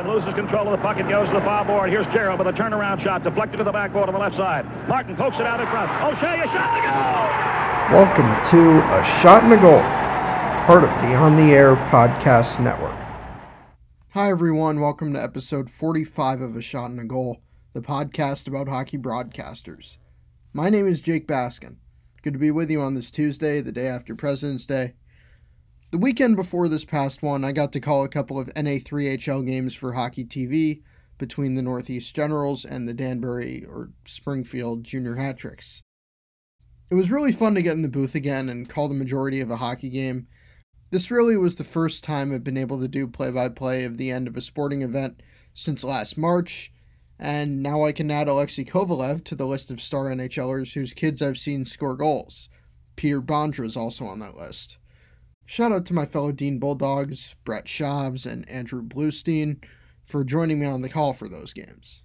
and loses control of the puck and goes to the far board. Here's Gerald with a turnaround shot deflected to the backboard on the left side. Martin pokes it out in front. O'Shea, a shot to go! Welcome to A Shot and a Goal, part of the On the Air Podcast Network. Hi, everyone. Welcome to episode 45 of A Shot and a Goal, the podcast about hockey broadcasters. My name is Jake Baskin. Good to be with you on this Tuesday, the day after President's Day. The weekend before this past one, I got to call a couple of NA3HL games for Hockey TV between the Northeast Generals and the Danbury or Springfield Junior Hat Tricks. It was really fun to get in the booth again and call the majority of a hockey game. This really was the first time I've been able to do play by play of the end of a sporting event since last March, and now I can add Alexei Kovalev to the list of star NHLers whose kids I've seen score goals. Peter Bondra is also on that list. Shout out to my fellow Dean Bulldogs, Brett Shavs, and Andrew Bluestein for joining me on the call for those games.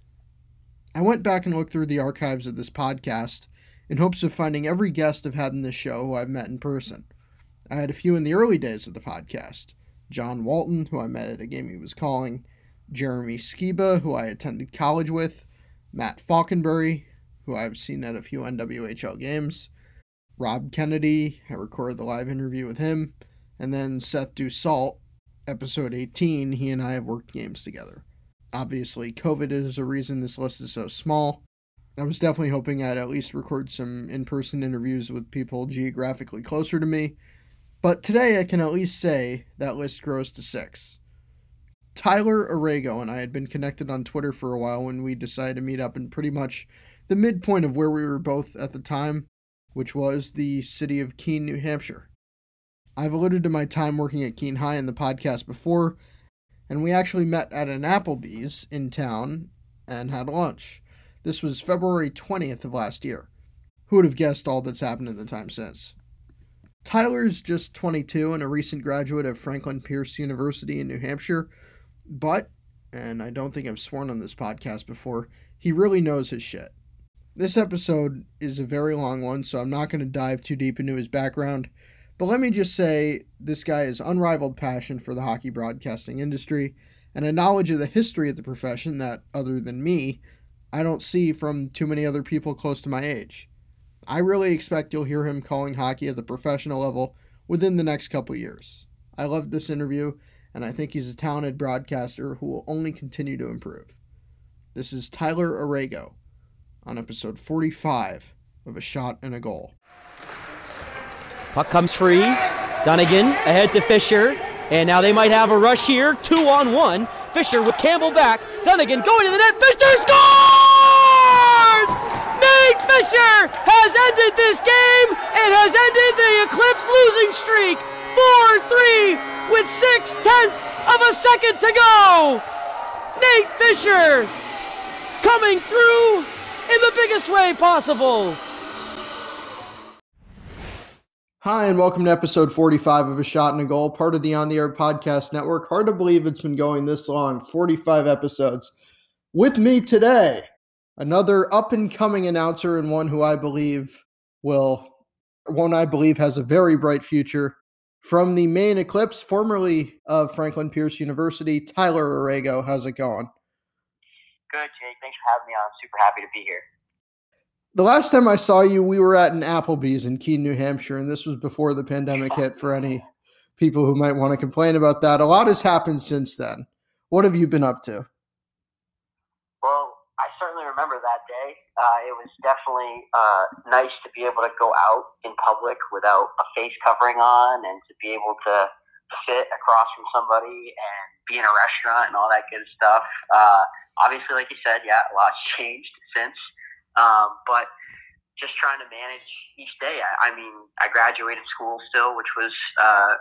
I went back and looked through the archives of this podcast in hopes of finding every guest I've had in this show who I've met in person. I had a few in the early days of the podcast. John Walton, who I met at a game he was calling, Jeremy Skiba, who I attended college with, Matt Falkenbury, who I've seen at a few NWHL games, Rob Kennedy, I recorded the live interview with him, and then Seth Dussault, episode 18, he and I have worked games together. Obviously, COVID is a reason this list is so small. I was definitely hoping I'd at least record some in person interviews with people geographically closer to me, but today I can at least say that list grows to six. Tyler Aragao and I had been connected on Twitter for a while when we decided to meet up in pretty much the midpoint of where we were both at the time, which was the city of Keene, New Hampshire. I've alluded to my time working at Keene High in the podcast before, and we actually met at an Applebee's in town and had lunch. This was February 20th of last year. Who would have guessed all that's happened in the time since? Tyler's just 22 and a recent graduate of Franklin Pierce University in New Hampshire, but, and I don't think I've sworn on this podcast before, he really knows his shit. This episode is a very long one, so I'm not going to dive too deep into his background. But let me just say this guy has unrivaled passion for the hockey broadcasting industry and a knowledge of the history of the profession that, other than me, I don't see from too many other people close to my age. I really expect you'll hear him calling hockey at the professional level within the next couple years. I loved this interview, and I think he's a talented broadcaster who will only continue to improve. This is Tyler Aragao on episode 45 of A Shot and a Goal. Puck comes free. Dunnigan ahead to Fisher. And now they might have a rush here. Two on one. Fisher with Campbell back. Dunnigan going to the net. Fisher scores! Nate Fisher has ended this game and has ended the Eclipse losing streak. 4 3 with six tenths of a second to go. Nate Fisher coming through in the biggest way possible. Hi, and welcome to episode 45 of A Shot and a Goal, part of the On the Air Podcast Network. Hard to believe it's been going this long 45 episodes. With me today, another up and coming announcer and one who I believe will, one I believe has a very bright future. From the Maine Eclipse, formerly of Franklin Pierce University, Tyler Aragao. How's it going? Good, Jake. Thanks for having me on. Super happy to be here the last time I saw you, we were at an Applebee's in Keene, New Hampshire, and this was before the pandemic hit. For any people who might want to complain about that, a lot has happened since then. What have you been up to? Well, I certainly remember that day. Uh, it was definitely uh, nice to be able to go out in public without a face covering on, and to be able to sit across from somebody and be in a restaurant and all that good stuff. Uh, obviously, like you said, yeah, a lot's changed since. Um, but just trying to manage each day. I, I mean, I graduated school still, which was uh,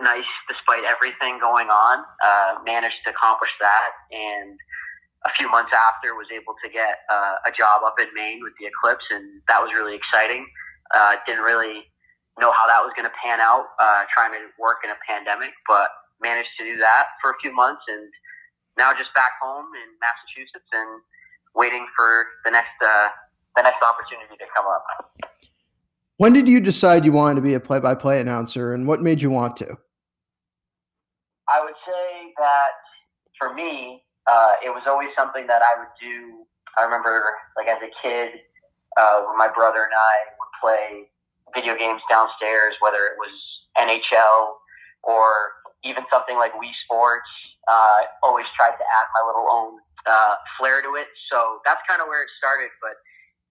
nice despite everything going on. Uh, managed to accomplish that, and a few months after, was able to get uh, a job up in Maine with the Eclipse, and that was really exciting. Uh, didn't really know how that was going to pan out, uh, trying to work in a pandemic, but managed to do that for a few months, and now just back home in Massachusetts and waiting for the next uh, the next opportunity to come up. When did you decide you wanted to be a play-by-play announcer, and what made you want to? I would say that for me, uh, it was always something that I would do. I remember, like as a kid, uh, when my brother and I would play video games downstairs, whether it was NHL or even something like Wii Sports. Uh, always tried to add my little own uh, flair to it. So that's kind of where it started. But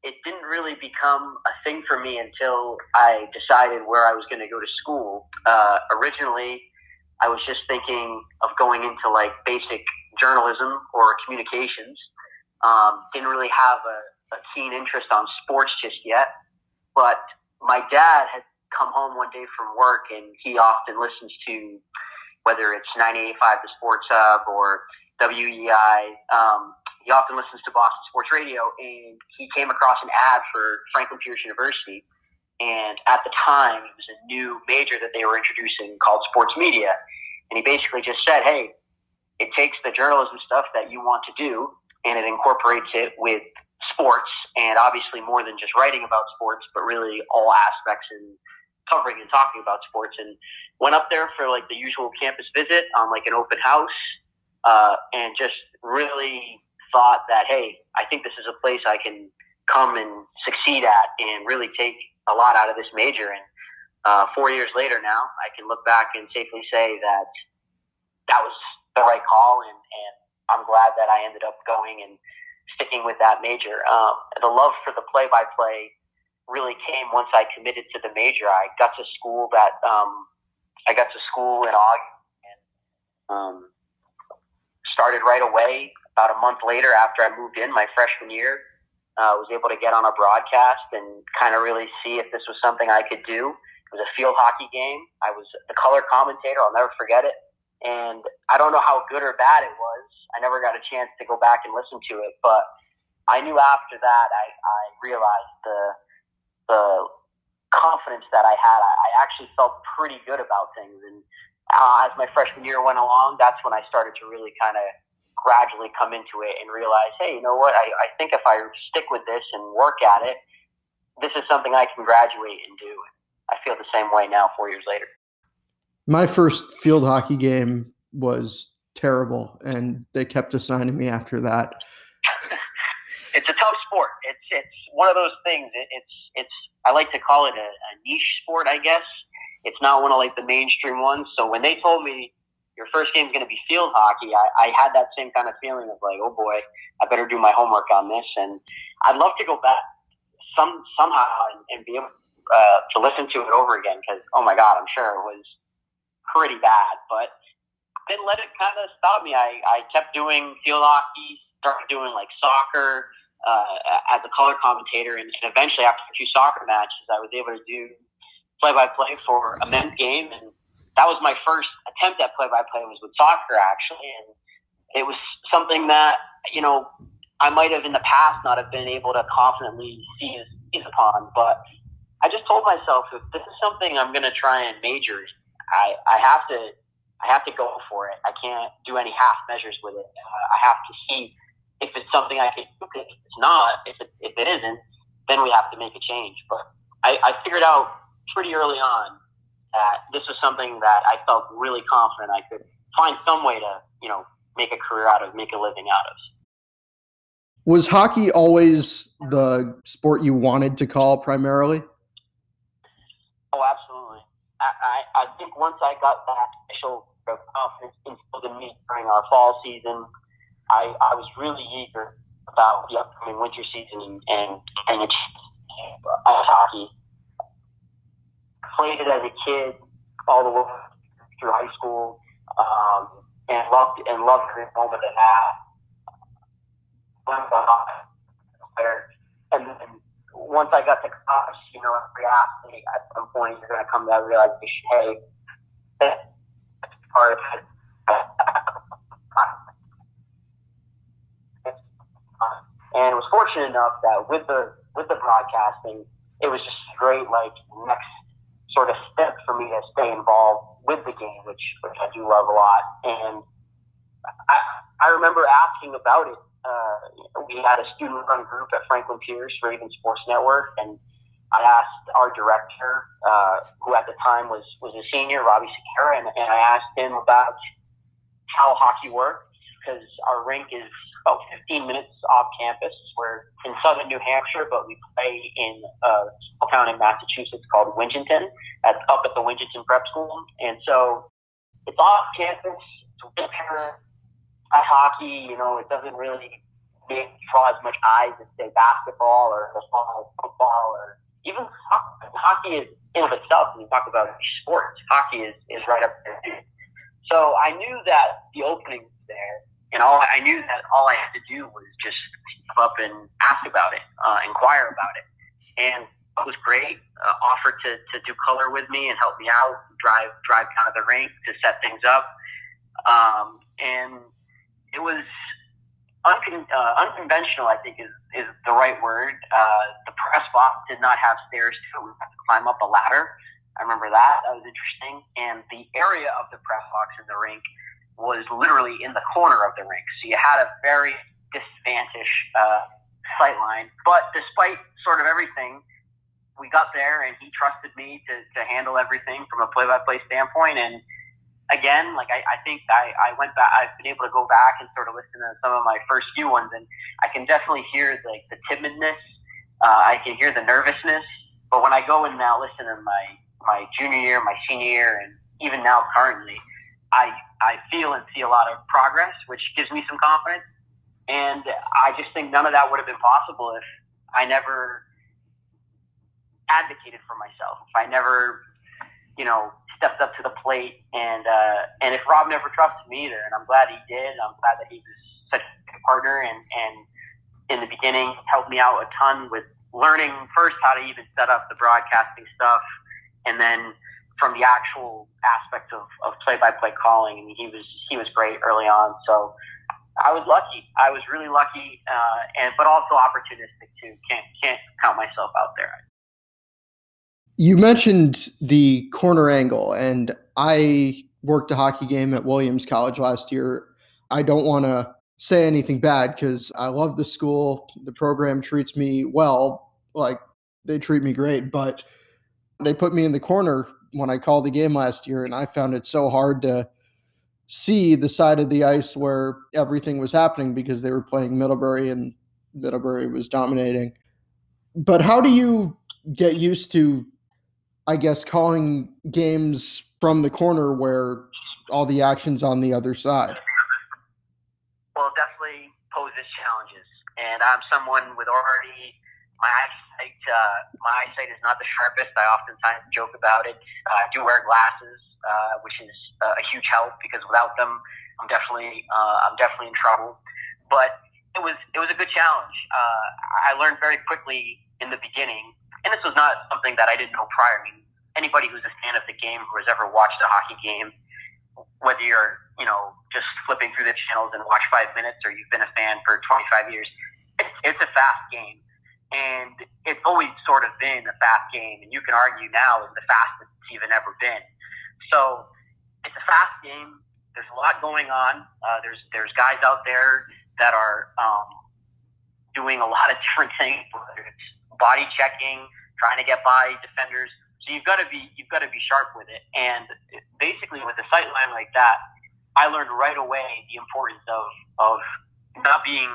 it didn't really become a thing for me until I decided where I was going to go to school. Uh, originally, I was just thinking of going into like basic journalism or communications. Um, didn't really have a, a keen interest on sports just yet. But my dad had come home one day from work and he often listens to whether it's 98.5 The Sports Hub or WEEI. Um, he often listens to Boston Sports Radio, and he came across an ad for Franklin Pierce University. And at the time, it was a new major that they were introducing called sports media. And he basically just said, hey, it takes the journalism stuff that you want to do and it incorporates it with sports and obviously more than just writing about sports, but really all aspects and covering and talking about sports. And went up there for like the usual campus visit on like an open house uh, and just really thought that, hey, I think this is a place I can come and succeed at and really take a lot out of this major. And uh, four years later now, I can look back and safely say that that was the right call. And, and I'm glad that I ended up going and sticking with that major. Um, the love for the play by play really came once I committed to the major. I got to school that, um, I got to school in August and, um, started right away. About a month later, after I moved in my freshman year, uh, was able to get on a broadcast and kind of really see if this was something I could do. It was a field hockey game. I was the color commentator. I'll never forget it. And I don't know how good or bad it was. I never got a chance to go back and listen to it, but I knew after that I, I realized the the confidence that I had. I, I actually felt pretty good about things, and uh, as my freshman year went along, that's when I started to really kind of gradually come into it and realize, hey, you know what? I, I think if I stick with this and work at it, this is something I can graduate and do. I feel the same way now, four years later. My first field hockey game was terrible, and they kept assigning me after that. it's a tough sport. It's it's one of those things. It, it's it's I like to call it a, a niche sport, I guess. It's not one of like the mainstream ones. So when they told me your first game is going to be field hockey, I, I had that same kind of feeling of like, oh boy, I better do my homework on this. And I'd love to go back some somehow and, and be able uh, to listen to it over again because oh my god, I'm sure it was pretty bad. But I didn't let it kind of stop me. I, I kept doing field hockey, started doing like soccer uh, as a color commentator, and, and eventually after a few soccer matches, I was able to do play-by-play for a men's game, and that was my first attempt at play-by-play was with soccer actually, and it was something that you know I might have in the past not have been able to confidently seize, upon, but I just told myself if this is something I'm going to try and major, I I have to I have to go for it. I can't do any half measures with it. Uh, I have to see if it's something I can do. If it's not, if it, if it isn't, then we have to make a change. But I, I figured out pretty early on that this was something that I felt really confident I could find some way to, you know, make a career out of, make a living out of. Was hockey always the sport you wanted to call primarily? Oh, absolutely. I, I, I think once I got that initial confidence instilled in me during our fall season, I, I was really eager about the upcoming winter season and and, uh, hockey played it as a kid all the way through high school, um, and loved and loved every moment it had. And then once I got to college, you know, every athlete at some point you're going to come to that realization, hey, that's part of it. And was fortunate enough that with the with the broadcasting, it was just great like next sort of step for me to stay involved with the game, which which I do love a lot. And I I remember asking about it. Uh, we had a student run group at Franklin Pierce Raven Sports Network, and I asked our director, uh, who at the time was was a senior, Robbie Sakara, and, and I asked him about how hockey worked. Because our rink is about 15 minutes off campus. We're in southern New Hampshire, but we play in a small town in Massachusetts called Winchendon, at, up at the Winchendon Prep School. And so it's off campus. It's winter. At hockey, you know, it doesn't really make, draw as much eyes as say basketball or football or even hockey. Hockey is in of itself. When you talk about sports, hockey is, is right up there. So I knew that the opening was there and all I knew that all I had to do was just step up and ask about it, uh, inquire about it, and it was great. Uh, offered to, to do color with me and help me out, drive drive down to the rink to set things up, um, and it was uncon- uh, unconventional. I think is is the right word. Uh, the press box did not have stairs to it. We had to climb up a ladder. I remember that. That was interesting. And the area of the press box in the rink was literally in the corner of the rink. So you had a very disadvantaged uh, sight line. But despite sort of everything, we got there and he trusted me to, to handle everything from a play by play standpoint. And again, like I, I think I, I went back, I've been able to go back and sort of listen to some of my first few ones and I can definitely hear like the timidness. Uh, I can hear the nervousness. But when I go and now listen to my, my junior year, my senior year, and even now currently, I, I feel and see a lot of progress, which gives me some confidence. And I just think none of that would have been possible if I never advocated for myself, if I never, you know, stepped up to the plate, and uh, and if Rob never trusted me either. And I'm glad he did. I'm glad that he was such a partner, and and in the beginning helped me out a ton with learning first how to even set up the broadcasting stuff, and then from the actual aspect of, of play-by-play calling. Mean, he was he was great early on. So I was lucky. I was really lucky, uh, and but also opportunistic too. Can't can't count myself out there. You mentioned the corner angle, and I worked a hockey game at Williams College last year. I don't want to say anything bad because I love the school. The program treats me well, like they treat me great, but they put me in the corner when I called the game last year, and I found it so hard to see the side of the ice where everything was happening because they were playing Middlebury and Middlebury was dominating. But how do you get used to, I guess, calling games from the corner where all the action's on the other side? Well, it definitely poses challenges. And I'm someone with already my eyesight, uh, my eyesight is not the sharpest. I oftentimes joke about it. Uh, I do wear glasses, uh, which is uh, a huge help because without them, I'm definitely, uh, I'm definitely in trouble. But it was, it was a good challenge. Uh, I learned very quickly in the beginning, and this was not something that I didn't know prior. I mean, anybody who's a fan of the game who has ever watched a hockey game, whether you're, you know, just flipping through the channels and watch five minutes, or you've been a fan for 25 years, it's, it's a fast game and it's always sort of been a fast game, and you can argue now is the fastest it's even ever been. So it's a fast game. There's a lot going on. Uh, there's there's guys out there that are um, doing a lot of different things, whether it's body checking, trying to get by defenders. So you've got to be you've got to be sharp with it. And basically, with a sight line like that, I learned right away the importance of of not being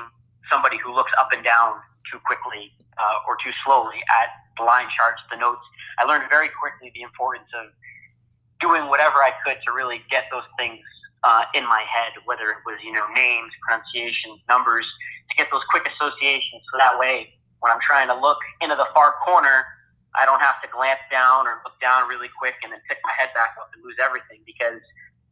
somebody who looks up and down too quickly uh, or too slowly at the line charts, the notes. I learned very quickly the importance of doing whatever I could to really get those things uh, in my head, whether it was you know names, pronunciations, numbers, to get those quick associations. So that way, when I'm trying to look into the far corner, I don't have to glance down or look down really quick and then pick my head back up and lose everything because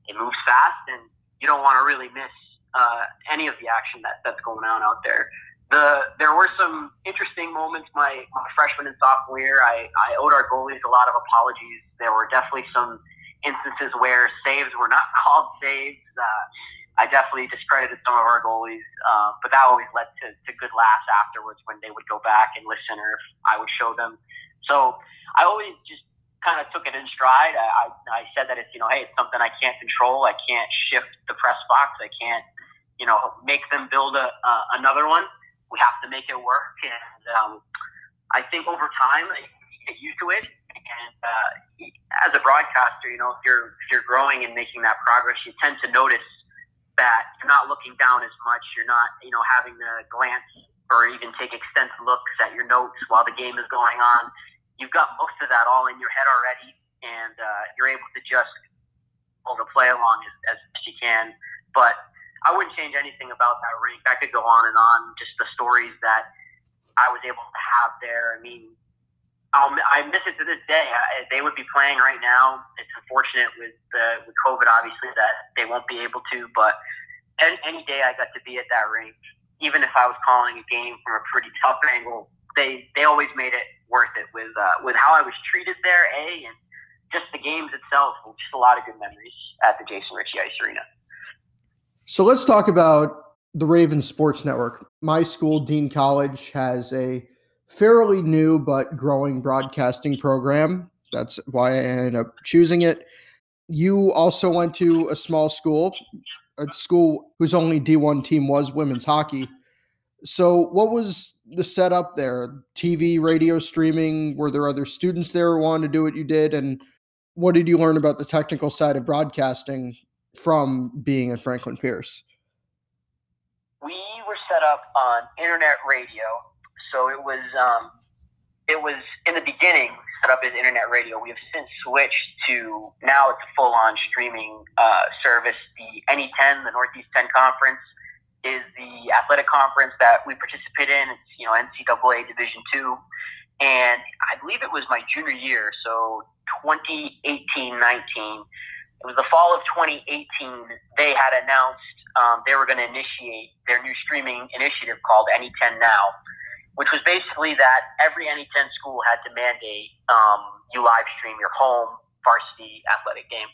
it moves fast and you don't want to really miss uh, any of the action that, that's going on out there the there were some interesting moments my, my freshman and sophomore year. I, I owed our goalies a lot of apologies. There were definitely some instances where saves were not called saves. Uh, I definitely discredited some of our goalies, uh, but that always led to, to good laughs afterwards when they would go back and listen or if I would show them. So I always just kind of took it in stride. I, I, I said that it's, you know, hey, it's something I can't control. I can't shift the press box. I can't, you know, make them build a, uh, another one we have to make it work. And um, I think over time, you get used to it. And uh, as a broadcaster, you know, if you're if you're growing and making that progress, you tend to notice that you're not looking down as much. You're not, you know, having to glance or even take extensive looks at your notes while the game is going on. You've got most of that all in your head already, and uh, you're able to just hold the play along as, as you can. But I wouldn't change anything about that rink. I could go on and on, just the stories that I was able to have there. I mean, I'll, I miss it to this day. I, they would be playing right now. It's unfortunate with uh, with COVID, obviously, that they won't be able to. But any, any day I got to be at that rink, even if I was calling a game from a pretty tough angle, they they always made it worth it with uh, with how I was treated there, a and just the games itself. Just a lot of good memories at the Jason Ritchie Ice Arena. So let's talk about the Raven Sports Network. My school, Dean College, has a fairly new but growing broadcasting program. That's why I ended up choosing it. You also went to a small school, a school whose only D1 team was women's hockey. So, what was the setup there? TV, radio, streaming? Were there other students there who wanted to do what you did? And what did you learn about the technical side of broadcasting from being at Franklin Pierce? We were set up on internet radio so it was um, it was in the beginning set up as internet radio. We have since switched to now it's a full on streaming uh, service. The NE10, the Northeast 10 Conference, is the athletic conference that we participate in. It's you know NCAA Division two, and I believe it was my junior year, so 2018-19. It was the fall of 2018. They had announced um, they were going to initiate their new streaming initiative called NE10 Now which was basically that every NE10 school had to mandate um, you live stream your home varsity athletic games.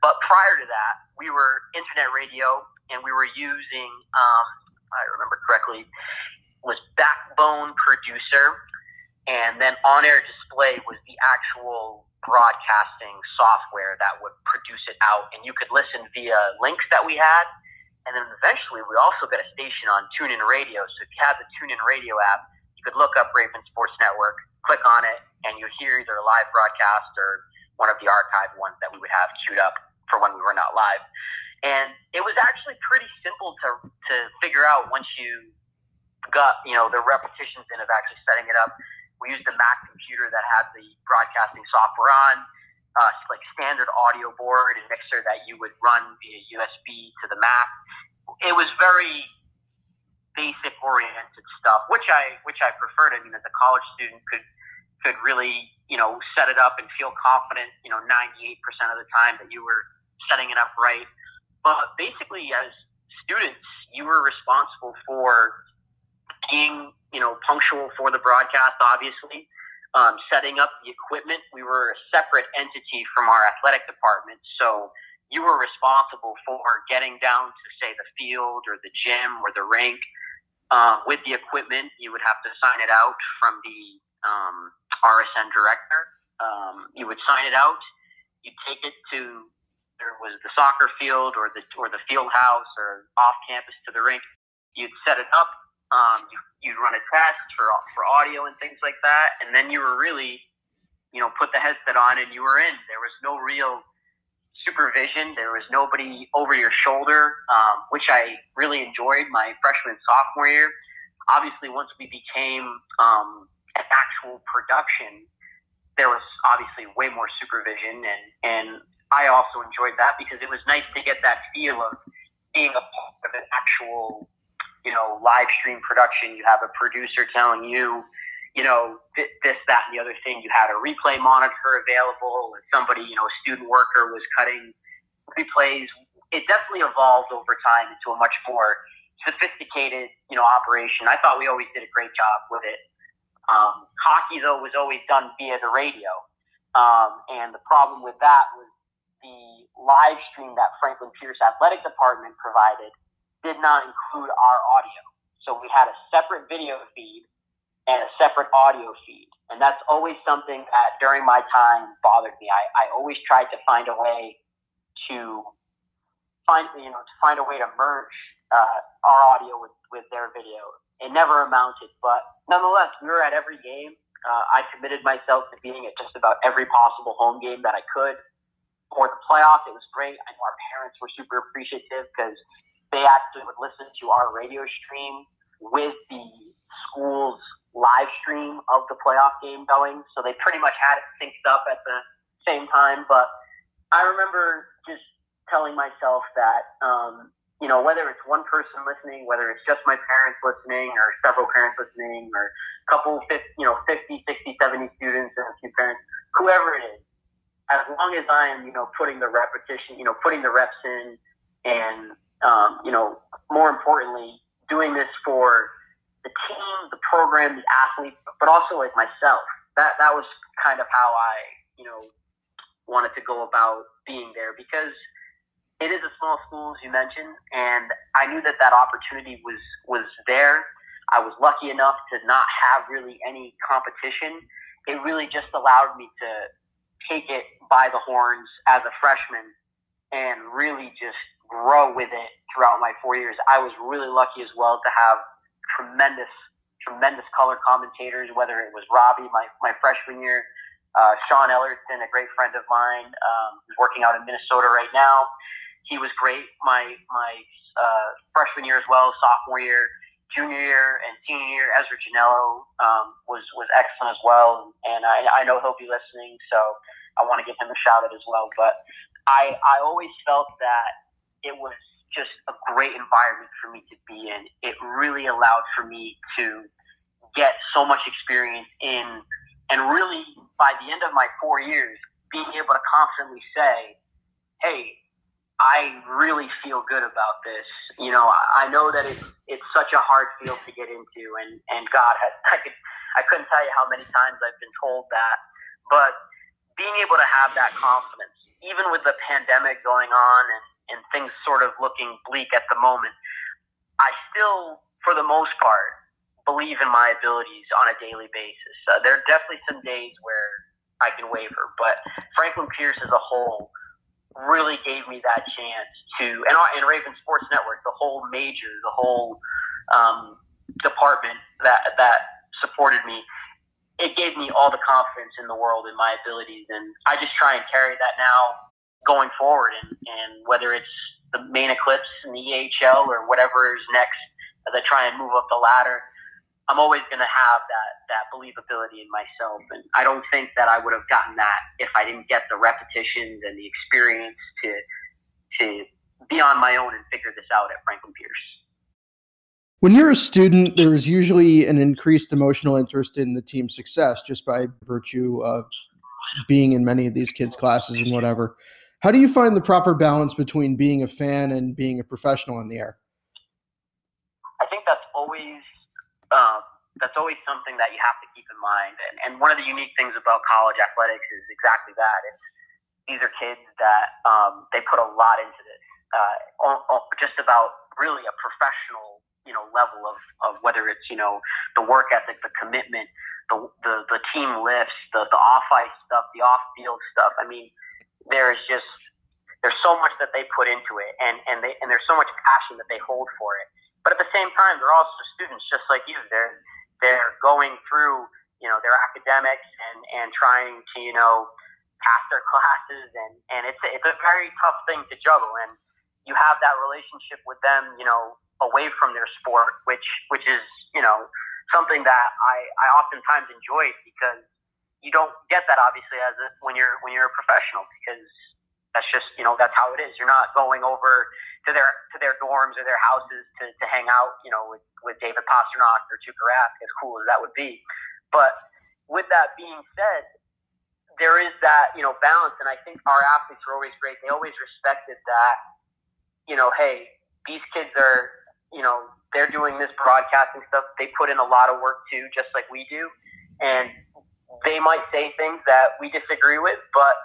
But prior to that, we were internet radio and we were using, um, I remember correctly, was Backbone Producer, and then On Air Display was the actual broadcasting software that would produce it out, and you could listen via links that we had. And then eventually, we also got a station on TuneIn Radio. So if you have the TuneIn Radio app, you could look up Raven Sports Network, click on it, and you hear either a live broadcast or one of the archived ones that we would have queued up for when we were not live. And it was actually pretty simple to to figure out once you got you know the repetitions in of actually setting it up. We used a Mac computer that had the broadcasting software on, uh, like standard audio board and mixer that you would run via USB to the Mac. It was very basic oriented stuff, which I which I preferred. I mean, as a college student, could could really you know set it up and feel confident. You know, ninety eight percent of the time that you were setting it up right. But basically, as students, you were responsible for being you know punctual for the broadcast. Obviously. Um, setting up the equipment, we were a separate entity from our athletic department. So you were responsible for getting down to say the field or the gym or the rink uh, with the equipment, you would have to sign it out from the um, RSN director. Um, you would sign it out. You'd take it to there was the soccer field or the or the field house or off campus to the rink. You'd set it up. Um, you, you'd run a test for for audio and things like that, and then you were really, you know, put the headset on and you were in. There was no real supervision. There was nobody over your shoulder, um, which I really enjoyed my freshman sophomore year. Obviously, once we became um, an actual production, there was obviously way more supervision, and and I also enjoyed that because it was nice to get that feel of being a part of an actual, you know, live stream production. You have a producer telling you you know, this, that, and the other thing. You had a replay monitor available, and somebody, you know, a student worker was cutting replays. It definitely evolved over time into a much more sophisticated, you know, operation. I thought we always did a great job with it. Um, hockey, though, was always done via the radio, um, and the problem with that was the live stream that Franklin Pierce Athletic Department provided did not include our audio. So we had a separate video feed and a separate audio feed. And that's always something that during my time bothered me. I, I always tried to find a way to find, you know, to find a way to merge uh, our audio with, with their video. It never amounted, but nonetheless, we were at every game. Uh, I committed myself to being at just about every possible home game that I could. For the playoff, it was great. I know our parents were super appreciative because they actually would listen to our radio stream with the school's live stream of the playoff game going. So they pretty much had it synced up at the same time. But I remember just telling myself that, um, you know, whether it's one person listening, whether it's just my parents listening or several parents listening or a couple, 50, you know, 50, 60, 70 students and a few parents, whoever it is, as long as I am, you know, putting the repetition, you know, putting the reps in and, um, you know, more importantly, doing this for the team, the program, the athlete, but also like myself. That, that was kind of how I, you know, wanted to go about being there because it is a small school, as you mentioned, and I knew that that opportunity was, was there. I was lucky enough to not have really any competition. It really just allowed me to take it by the horns as a freshman and really just grow with it throughout my four years. I was really lucky as well to have tremendous, tremendous color commentators, whether it was Robbie, my, my freshman year, uh, Sean Ellerton, a great friend of mine, um, who's working out in Minnesota right now. He was great my, my uh, freshman year as well, sophomore year junior year and senior year, Ezra Janello um, was was excellent as well, and I, I know he'll be listening, so I want to give him a shout out as well. But I I always felt that it was just a great environment for me to be in. It really allowed for me to get so much experience in, and really by the end of my four years, being able to confidently say, "Hey, I really feel good about this. You know, I know that it's it's such a hard field to get into, and and God, I could I couldn't tell you how many times I've been told that, but being able to have that confidence, even with the pandemic going on and and things sort of looking bleak at the moment, I still, for the most part, believe in my abilities on a daily basis. Uh, there are definitely some days where I can waver, but Franklin Pierce as a whole really gave me that chance to, and, and Raven Sports Network, the whole major, the whole um, department that that supported me, it gave me all the confidence in the world in my abilities, and I just try and carry that now going forward, and, and whether it's the Maine Eclipse in the EHL or whatever is next as I try and move up the ladder I'm always going to have that that believability in myself, and I don't think that I would have gotten that if I didn't get the repetitions and the experience to to be on my own and figure this out at Franklin Pierce. When you're a student, there is usually an increased emotional interest in the team's success just by virtue of being in many of these kids' classes and whatever. How do you find the proper balance between being a fan and being a professional in the air? I think that's always um, that's always something that you have to keep in mind. And, and one of the unique things about college athletics is exactly that. It's, these are kids that um, they put a lot into this, uh, just about really a professional, you know, level of, of whether it's you know the work ethic, the commitment, the the, the team lifts, the the off ice stuff, the off field stuff. I mean, there is just there's so much that they put into it, and and they and there's so much passion that they hold for it. But at the same time, they're also students just like you. They're they're going through you know their academics and and trying to you know pass their classes and and it's a, it's a very tough thing to juggle and you have that relationship with them you know away from their sport which which is you know something that I I oftentimes enjoy because you don't get that obviously as a, when you're when you're a professional because that's just you know that's how it is. You're not going over to their to their dorms or their houses to, to hang out, you know, with, with David Pastrnak or Tuukka Rask, as cool as that would be. But with that being said, there is that you know balance, and I think our athletes are always great. They always respected that. You know, hey, these kids are you know they're doing this broadcasting stuff. They put in a lot of work too, just like we do, and they might say things that we disagree with, but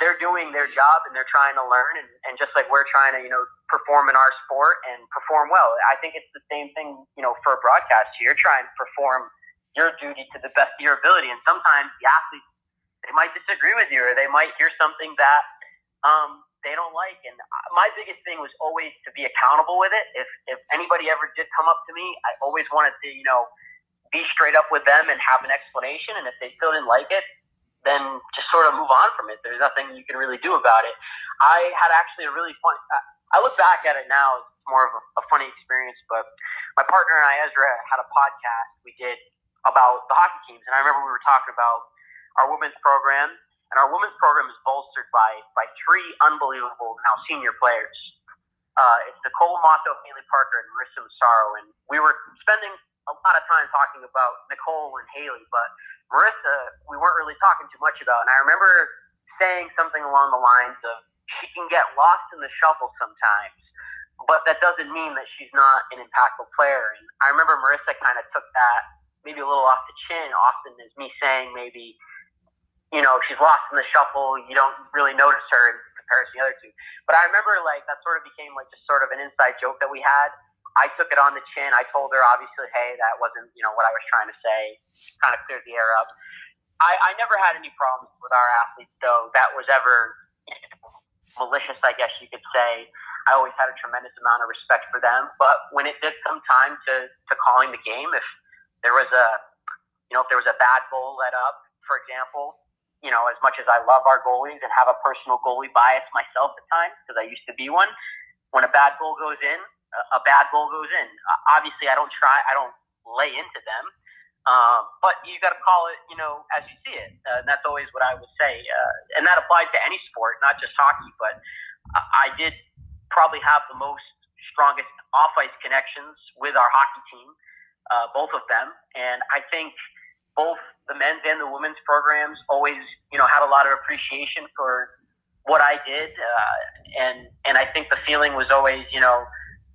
they're doing their job and they're trying to learn and, and just like we're trying to you know perform in our sport and perform well. I think it's the same thing you know for a broadcast. You're trying to perform your duty to the best of your ability. And sometimes the athletes they might disagree with you or they might hear something that um, they don't like. And my biggest thing was always to be accountable with it. If if anybody ever did come up to me i always wanted to you know be straight up with them and have an explanation and if they still didn't like it then just sort of move on from it. There's nothing you can really do about it. I had actually a really fun. I look back at it now It's more of a, a funny experience. But my partner and I, Ezra, had a podcast we did about the hockey teams, and I remember we were talking about our women's program, and our women's program is bolstered by by three unbelievable now senior players. Uh, it's Nicole Amato, Haley Parker, and Marissa Massaro, and we were spending a lot of time talking about Nicole and Haley, but Marissa, we weren't really talking too much about. And I remember saying something along the lines of, she can get lost in the shuffle sometimes, but that doesn't mean that she's not an impactful player. And I remember Marissa kind of took that maybe a little off the chin, often as me saying maybe, you know, she's lost in the shuffle. You don't really notice her in comparison to the other two. But I remember like that sort of became like just sort of an inside joke that we had. I took it on the chin. I told her obviously, hey, that wasn't you know what I was trying to say. Kind of cleared the air up. I, I never had any problems with our athletes though. That was ever malicious, I guess you could say. I always had a tremendous amount of respect for them. But when it did come time to, to calling the game, if there was a, you know, if there was a bad goal let up, for example, you know, as much as I love our goalies and have a personal goalie bias myself at times, because I used to be one, when a bad goal goes in, a, bad goal goes in. Obviously, I don't try, I don't lay into them. Um, but you got to call it, you know, as you see it. Uh, and that's always what I would say. Uh, and that applies to any sport, not just hockey. But I did probably have the most strongest off ice connections with our hockey team, uh, both of them. And I think both the men's and the women's programs always, you know, had a lot of appreciation for what I did. Uh, and, and I think the feeling was always, you know,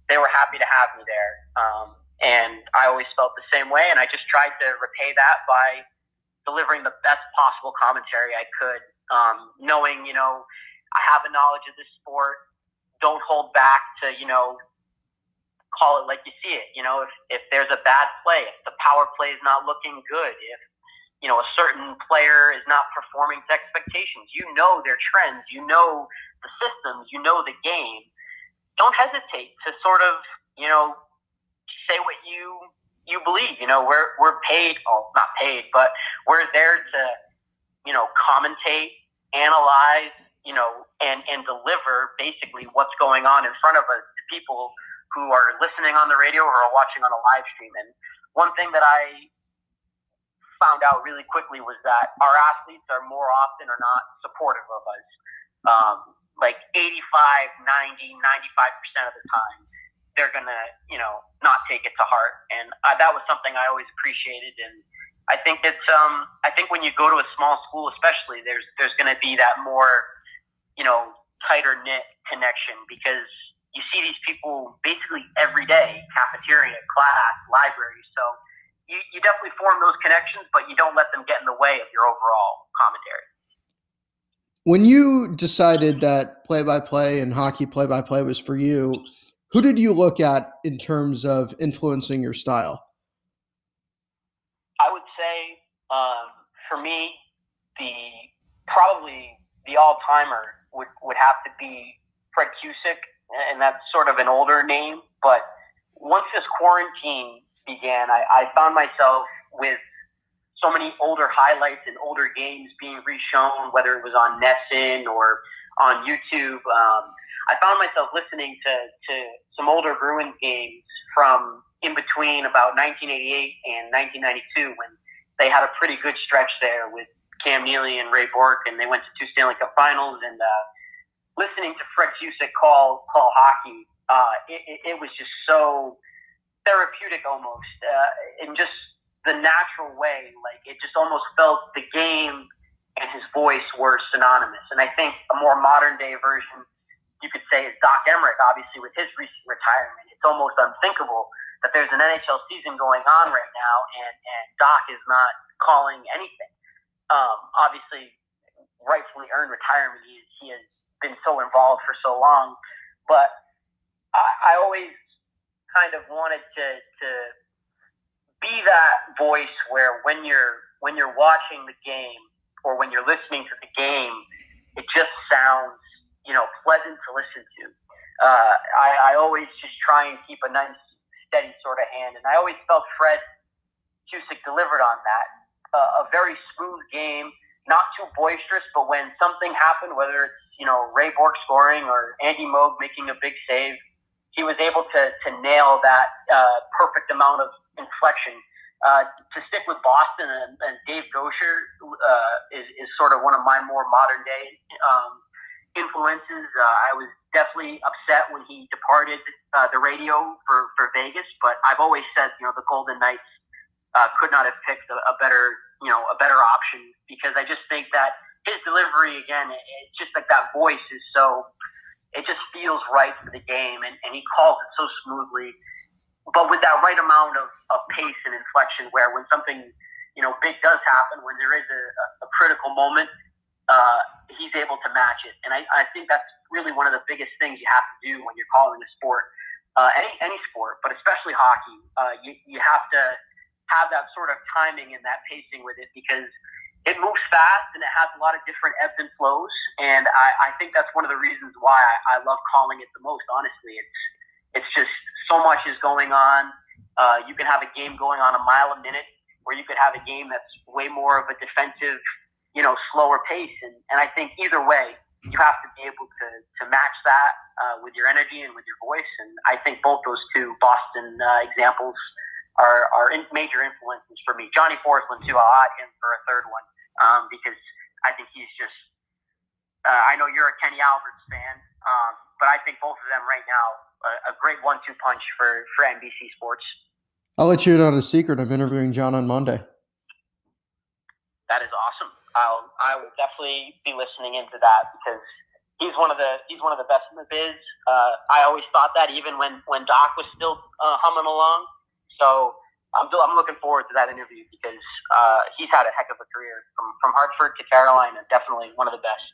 they were happy to have me there. Um, and I always felt the same way. And I just tried to repay that by delivering the best possible commentary I could, um, knowing, you know, I have a knowledge of this sport. Don't hold back to, you know, call it like you see it. You know, if, if there's a bad play, if the power play is not looking good, if, you know, a certain player is not performing to expectations, you know their trends, you know the systems, you know the game. Don't hesitate to sort of, you know, say what you you believe. You know, we're we're paid, well, not paid, but we're there to, you know, commentate, analyze, you know, and and deliver basically what's going on in front of us to people who are listening on the radio or are watching on a live stream. And one thing that I found out really quickly was that our athletes are more often or not supportive of us. Um, like 85, 90, 95% of the time they're gonna, you know, not take it to heart. And uh, that was something I always appreciated. And I think it's, um, I think when you go to a small school, especially, there's there's gonna be that more, you know, tighter knit connection because you see these people basically every day, cafeteria, class, library. So you, you definitely form those connections, but you don't let them get in the way of your overall commentary. When you decided that play by play and hockey play by play was for you, who did you look at in terms of influencing your style? I would say, um, for me, the probably the all timer would, would have to be Fred Cusick, and that's sort of an older name. But once this quarantine began, I, I found myself with so many older highlights and older games being reshown, whether it was on NESN or on YouTube. Um, I found myself listening to, to some older Bruins games from in between about 1988 and 1992 when they had a pretty good stretch there with Cam Neely and Ray Bourque, and they went to two Stanley Cup Finals. And uh, listening to Fred Cusick call call hockey, uh, it, it, it was just so therapeutic almost, uh, in just the natural way. Like it just almost felt the game and his voice were synonymous. And I think a more modern day version you could say is Doc Emrick, obviously with his recent retirement. It's almost unthinkable that there's an NHL season going on right now and, and Doc is not calling anything. Um, obviously, rightfully earned retirement. He, he has been so involved for so long. But I, I always kind of wanted to, to be that voice where when you're when you're watching the game or when you're listening to the game, it just sounds you know, pleasant to listen to. Uh, I, I always just try and keep a nice, steady sort of hand, and I always felt Fred Cusick delivered on that. Uh, a very smooth game, not too boisterous, but when something happened, whether it's you know Ray Bourque scoring or Andy Moog making a big save, he was able to, to nail that uh, perfect amount of inflection. Uh, to stick with Boston and, and Dave Goucher uh, is, is sort of one of my more modern day um, influences. Uh, I was definitely upset when he departed uh, the radio for, for Vegas, but I've always said, you know, the Golden Knights uh, could not have picked a, a better, you know, a better option because I just think that his delivery again, it's just like that voice is so it just feels right for the game, and, and he calls it so smoothly, but with that right amount of, of pace and inflection, where when something you know big does happen, when there is a, a critical moment, uh, he's able to match it, and I, I think that's really one of the biggest things you have to do when you're calling a sport, uh, any any sport, but especially hockey. Uh, you you have to have that sort of timing and that pacing with it because it moves fast and it has a lot of different ebbs and flows. And I, I think that's one of the reasons why I, I love calling it the most. Honestly, it's it's just so much is going on. Uh, you can have a game going on a mile a minute, or you could have a game that's way more of a defensive, you know, slower pace. And, and I think either way, you have to be able to, to match that uh, with your energy and with your voice. And I think both those two Boston uh, examples are, are in major influences for me. Johnny Forslund, too, I'll add him for a third one um, because I think he's just. Uh, I know you're a Kenny Alberts fan, um, but I think both of them right now a, a great one-two punch for for NBC Sports. I'll let you in on a secret. I'm interviewing John on Monday. That is awesome. I'll I will definitely be listening into that because he's one of the he's one of the best in the biz. Uh, I always thought that even when when Doc was still uh, humming along. So I'm, I'm looking forward to that interview because uh, he's had a heck of a career from, from Hartford to Carolina. Definitely one of the best.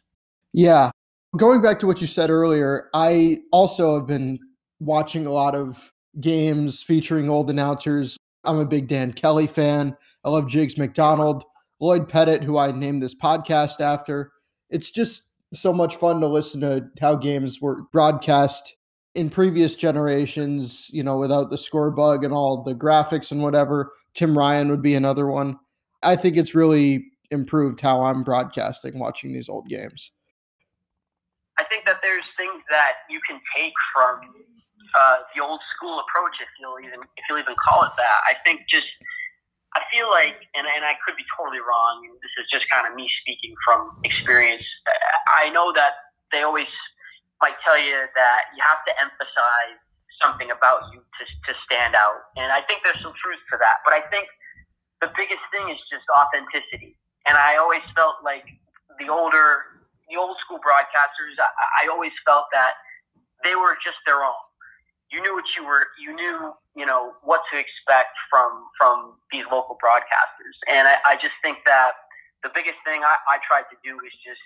Yeah. Going back to what you said earlier, I also have been watching a lot of games featuring old announcers. I'm a big Dan Kelly fan. I love Jiggs McDonald, Lloyd Pettit, who I named this podcast after. It's just so much fun to listen to how games were broadcast in previous generations, you know, without the score bug and all the graphics and whatever, Tim Ryan would be another one. I think it's really improved how I'm broadcasting watching these old games. I think that there's things that you can take from uh, the old school approach, if you'll even if you'll even call it that. I think just I feel like, and, and I could be totally wrong. This is just kind of me speaking from experience. I know that they always might tell you that you have to emphasize something about you to, to stand out. And I think there's some truth to that. But I think the biggest thing is just authenticity. And I always felt like the older, the old school broadcasters, I, I always felt that they were just their own. You knew what you were, you knew, you know, what to expect from, from these local broadcasters. And I, I just think that the biggest thing I, I tried to do is just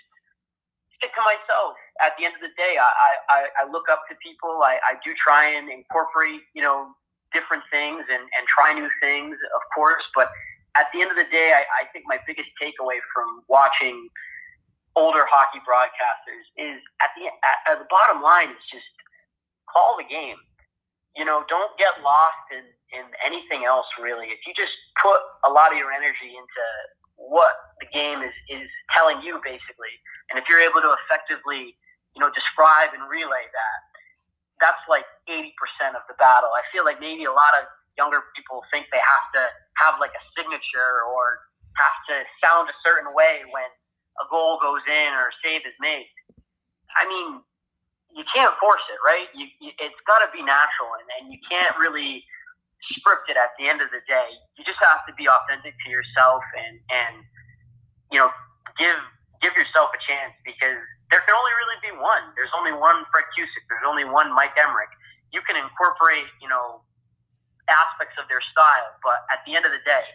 stick to myself. At the end of the day, I, I, I look up to people. I, I do try and incorporate, you know, different things and, and try new things, of course. But at the end of the day, I, I think my biggest takeaway from watching older hockey broadcasters is at the at, at the bottom line is just call the game. You know, don't get lost in, in anything else really. If you just put a lot of your energy into what the game is, is telling you basically. And if you're able to effectively, you know, describe and relay that, that's like 80% of the battle. I feel like maybe a lot of younger people think they have to have like a signature or have to sound a certain way when a goal goes in or a save is made. I mean, you can't force it, right? You, you, it's got to be natural, and, and you can't really scripted at the end of the day. You just have to be authentic to yourself and and you know give give yourself a chance because there can only really be one. There's only one Fred Cusick. There's only one Mike Emrick. You can incorporate you know aspects of their style, but at the end of the day,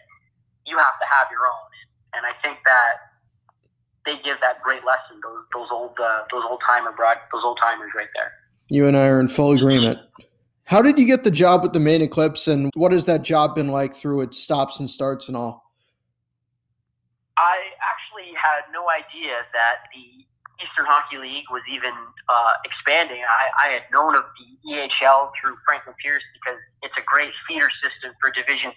you have to have your own. And I think that give that great lesson. Those those old uh, those old timer those old timers right there. You and I are in full agreement. How did you get the job with the Maine Eclipse, and what has that job been like through its stops and starts and all? I actually had no idea that the Eastern Hockey League was even uh, expanding. I, I had known of the EHL through Franklin Pierce because it's a great feeder system for Division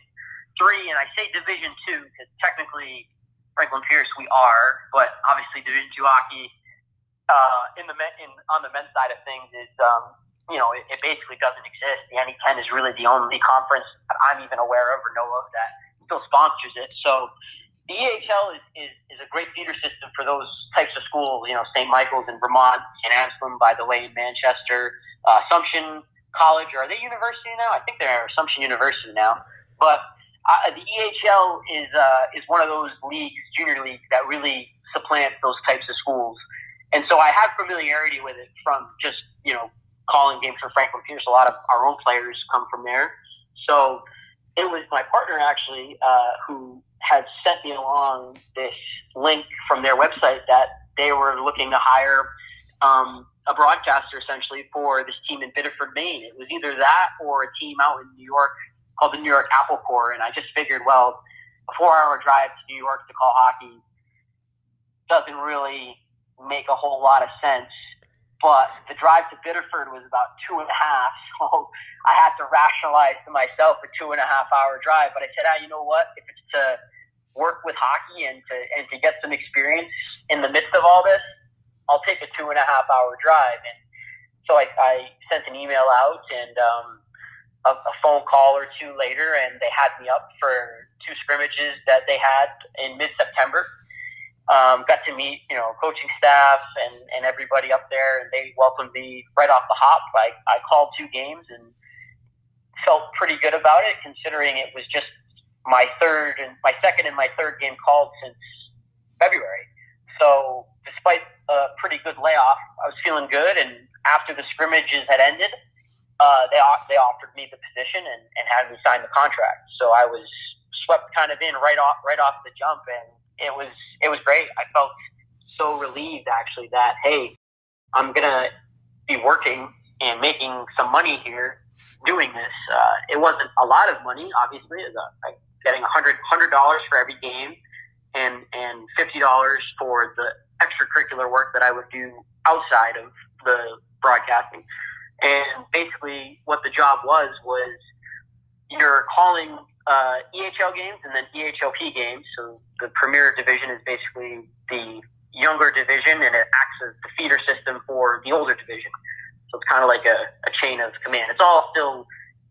Three, and I say Division Two because technically Franklin Pierce we are, but obviously Division Two hockey uh, in the men, in on the men's side of things is um, you know, it, it basically doesn't exist. The NE10 is really the only conference that I'm even aware of or know of that still sponsors it. So the EHL is, is, is a great feeder system for those types of schools, you know, St. Michael's in Vermont, St. Anselm by the way Manchester, uh, Assumption College, or are they university now? I think they're Assumption University now. But uh, the EHL is, uh, is one of those leagues, junior leagues, that really supplant those types of schools. And so I have familiarity with it from just, you know, calling games for Franklin Pierce. A lot of our own players come from there. So it was my partner actually uh, who had sent me along this link from their website that they were looking to hire um, a broadcaster essentially for this team in Biddeford, Maine. It was either that or a team out in New York called the New York Apple Core. And I just figured, well, a four hour drive to New York to call hockey doesn't really make a whole lot of sense. But the drive to Biddeford was about two and a half, so I had to rationalize to myself a two and a half hour drive. But I said, ah, you know what? If it's to work with hockey and to and to get some experience in the midst of all this, I'll take a two and a half hour drive. And so I, I sent an email out and um, a, a phone call or two later, and they had me up for two scrimmages that they had in mid September um, got to meet you know coaching staff and, and everybody up there, and they welcomed me right off the hop. I, I called two games and felt pretty good about it, considering it was just my third and my second and my third game called since February. So despite a pretty good layoff, I was feeling good. And after the scrimmages had ended, uh, they they offered me the position and, and had me sign the contract. So I was swept kind of in right off right off the jump and it was it was great. I felt so relieved actually that hey, I'm gonna be working and making some money here doing this. Uh, it wasn't a lot of money, obviously. It was a, getting a hundred hundred dollars for every game, and and fifty dollars for the extracurricular work that I would do outside of the broadcasting. And basically, what the job was was you're calling uh, EHL games and then EHLP games. So the Premier Division is basically the younger division, and it acts as the feeder system for the older division. So it's kind of like a, a chain of command. It's all still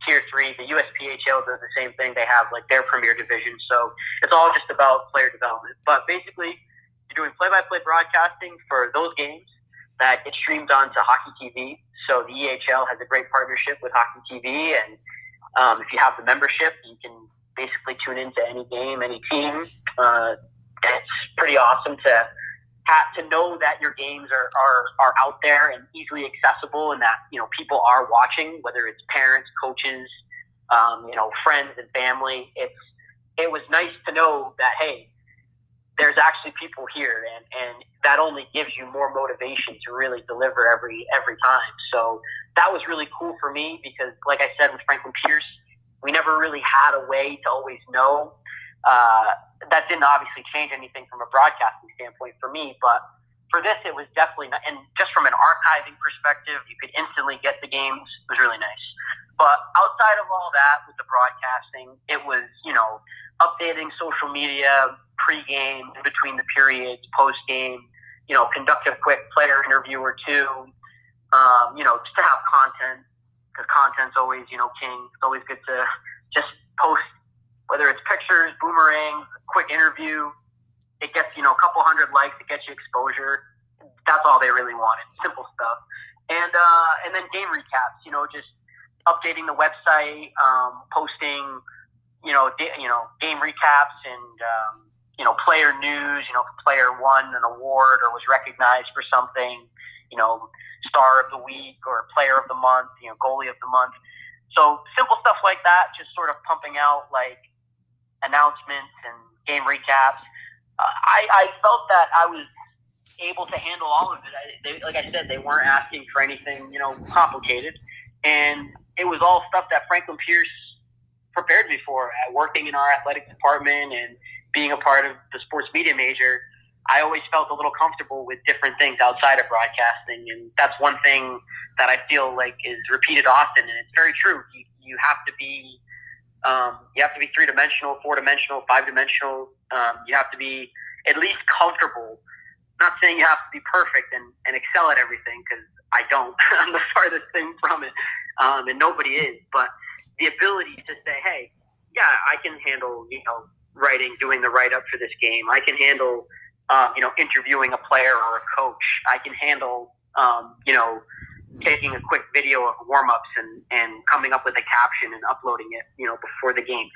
tier three. The USPHL does the same thing. They have like their Premier Division. So it's all just about player development. But basically, you're doing play-by-play broadcasting for those games that get streamed onto Hockey TV. So the EHL has a great partnership with Hockey TV, and um, if you have the membership, you can basically tune into any game, any team. Uh, it's pretty awesome to have to know that your games are, are, are out there and easily accessible and that, you know, people are watching, whether it's parents, coaches, um, you know, friends and family. It's, it was nice to know that, hey, there's actually people here and, and that only gives you more motivation to really deliver every every time. So that was really cool for me because like I said with Franklin Pierce, we never really had a way to always know. Uh, that didn't obviously change anything from a broadcasting standpoint for me, but for this, it was definitely, not, and just from an archiving perspective, you could instantly get the games. It was really nice. But outside of all that, with the broadcasting, it was, you know, updating social media pre-game, between the periods, post-game, you know, conduct a quick player interview or two, um, you know, just to have content because content's always, you know, king. It's always good to just post, whether it's pictures, boomerangs, quick interview. It gets, you know, a couple hundred likes. It gets you exposure. That's all they really wanted. Simple stuff. And uh, and then game recaps. You know, just updating the website, um, posting, you know, da- you know, game recaps and um, you know, player news. You know, if a player won an award or was recognized for something. You know, star of the week or player of the month, you know, goalie of the month. So simple stuff like that, just sort of pumping out like announcements and game recaps. Uh, I, I felt that I was able to handle all of it. I, they, like I said, they weren't asking for anything, you know, complicated, and it was all stuff that Franklin Pierce prepared me for. Uh, working in our athletic department and being a part of the sports media major, I always felt a little comfortable with different things outside of broadcasting, and that's one thing that I feel like is repeated often, and it's very true. You, you have to be um, you have to be three dimensional, four dimensional, five dimensional. Um, you have to be at least comfortable. Not saying you have to be perfect and, and excel at everything, because I don't. I'm the farthest thing from it, um, and nobody is. But the ability to say, hey, yeah, I can handle, you know, writing, doing the write up for this game. I can handle, uh, you know, interviewing a player or a coach. I can handle, um, you know, taking a quick video of warm ups and, and coming up with a caption and uploading it, you know, before the game.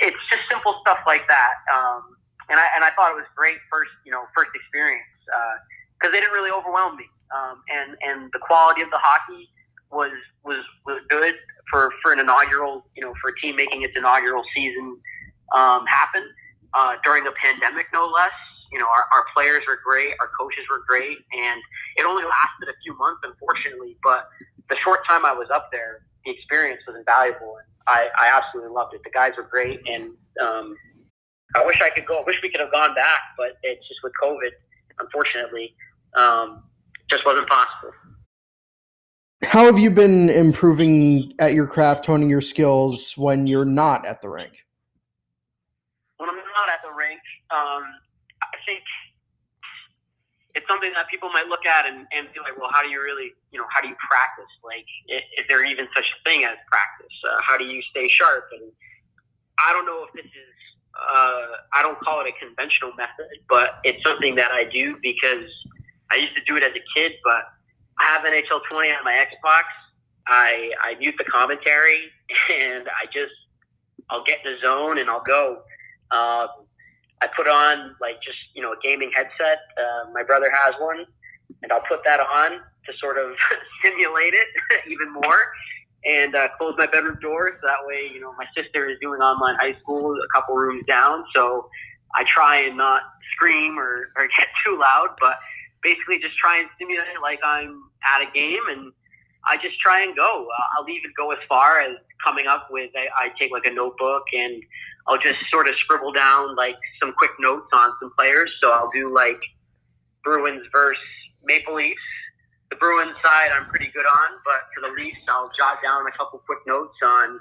It's just simple stuff like that. Um, and I, and I thought it was great first, you know, first experience, uh, they didn't really overwhelm me. Um, and, and the quality of the hockey was, was, was good for, for an inaugural, you know, for a team making its inaugural season, um, happen, uh, during a pandemic, no less you know, our, our players were great, our coaches were great, and it only lasted a few months, unfortunately. But the short time I was up there, the experience was invaluable, and I, I absolutely loved it. The guys were great, and um, I wish I could go. I wish we could have gone back, but it's just with COVID, unfortunately, um, just wasn't possible. How have you been improving at your craft, honing your skills when you're not at the rink? When I'm not at the rink, um, think it's something that people might look at and, and be like, well, how do you really, you know, how do you practice? Like, is, is there even such a thing as practice? Uh, how do you stay sharp? And I don't know if this is, uh, I don't call it a conventional method, but it's something that I do because I used to do it as a kid, but I have NHL 20 on my Xbox. I, I mute the commentary and I just, I'll get in the zone and I'll go. Um, I put on like just you know a gaming headset. Uh, my brother has one, and I'll put that on to sort of simulate it even more, and uh, close my bedroom door so that way you know my sister is doing online high school a couple rooms down, so I try and not scream or, or get too loud, but basically just try and simulate like I'm at a game and. I just try and go. Uh, I'll even go as far as coming up with. I, I take like a notebook and I'll just sort of scribble down like some quick notes on some players. So I'll do like Bruins versus Maple Leafs. The Bruins side I'm pretty good on, but for the Leafs I'll jot down a couple quick notes on,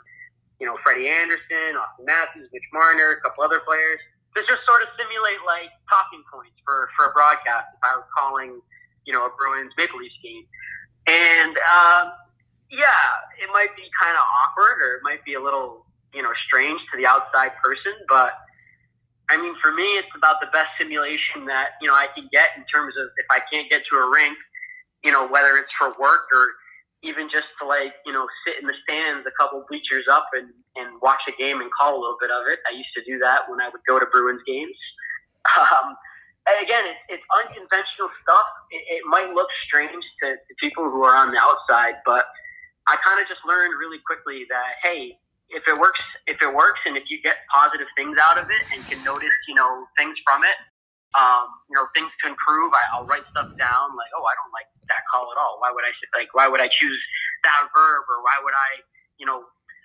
you know, Freddie Andersen, Auston Matthews, Mitch Marner, a couple other players. To just sort of simulate like talking points for, for a broadcast if I was calling, you know, a Bruins Maple Leafs game. And um, yeah, it might be kind of awkward or it might be a little you know strange to the outside person, but I mean, for me, it's about the best simulation that you know I can get in terms of if I can't get to a rink, you know, whether it's for work or even just to like you know sit in the stands a couple bleachers up and and watch a game and call a little bit of it. I used to do that when I would go to Bruins games. Um, and again, it's, it's unconventional stuff. It, it might look strange to, to people who are on the outside, but I kind of just learned really quickly that hey, if it works, if it works, and if you get positive things out of it and can notice, you know, things from it, um, you know, things to improve. I, I'll write stuff down like, oh, I don't like that call at all. Why would I like? Why would I choose that verb, or why would I, you know,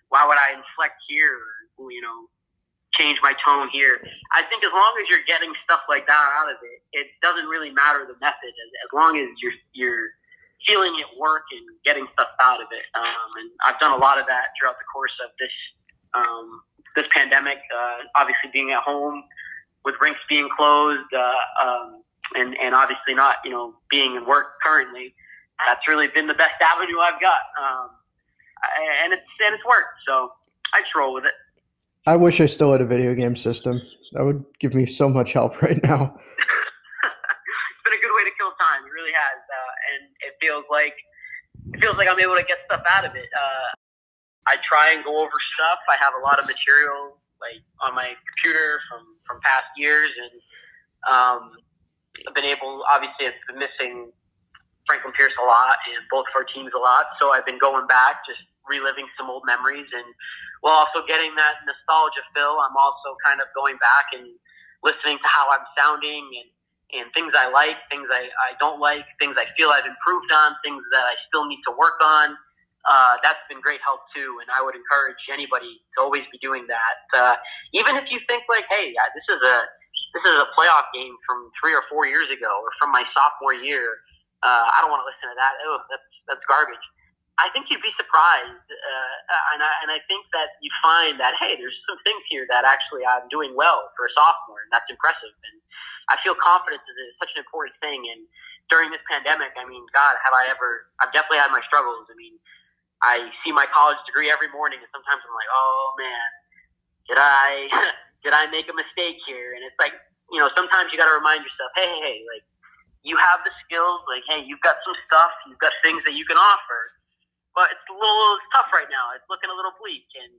why would I inflect here, or, you know, change my tone here? I think as long as you're getting stuff like that out of it, it doesn't really matter the method. As, as long as you're you're feeling it work and getting stuff out of it. Um, and I've done a lot of that throughout the course of this um, this pandemic. Uh, obviously, being at home with rinks being closed, uh, um, and and obviously not you know being in work currently. That's really been the best avenue I've got, um, and it's and it's worked. So I just roll with it. I wish I still had a video game system. That would give me so much help right now. it feels like it really has. And it feels like it feels like I'm able to get stuff out of it. Uh, I try and go over stuff. I have a lot of material like on my computer from from past years, and um, I've been able. Obviously, I've been missing Franklin Pierce a lot and both of our teams a lot. So I've been going back, just reliving some old memories, and while also getting that nostalgia fill, I'm also kind of going back and listening to how I'm sounding and and things I like, things I, I don't like, things I feel I've improved on, things that I still need to work on. Uh, that's been great help too, and I would encourage anybody to always be doing that. Uh, even if you think like, hey, this is a this is a playoff game from three or four years ago, or from my sophomore year, uh, I don't want to listen to that. Oh, that's that's garbage. I think you'd be surprised, uh, and, I, and I think that you find that hey, there's some things here that actually I'm doing well for a sophomore, and that's impressive. And I feel confidence is such an important thing, and during this pandemic, I mean, God, have I ever? I've definitely had my struggles. I mean, I see my college degree every morning, and sometimes I'm like, oh man, did I did I make a mistake here? And it's like, you know, sometimes you got to remind yourself, hey, hey, hey, like you have the skills. Like, hey, you've got some stuff. You've got things that you can offer. But it's a little it's tough right now. It's looking a little bleak, and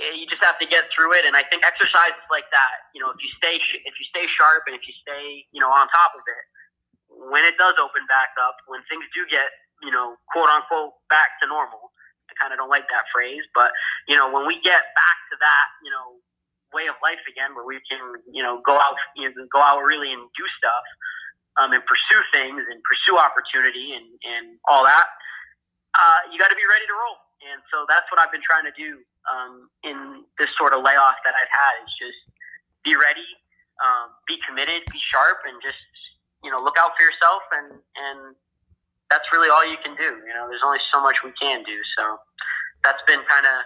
eh, you just have to get through it. And I think exercises like that, you know, if you stay if you stay sharp and if you stay, you know, on top of it, when it does open back up, when things do get, you know, quote unquote back to normal. I kind of don't like that phrase, but you know, when we get back to that, you know, way of life again, where we can, you know, go out, you know, go out really and do stuff um, and pursue things and pursue opportunity and, and all that, uh, you got to be ready to roll. And so that's what I've been trying to do um, in this sort of layoff that I've had is just be ready, um, be committed, be sharp, and just you know look out for yourself. And and that's really all you can do. You know, there's only so much we can do. So that's been kind of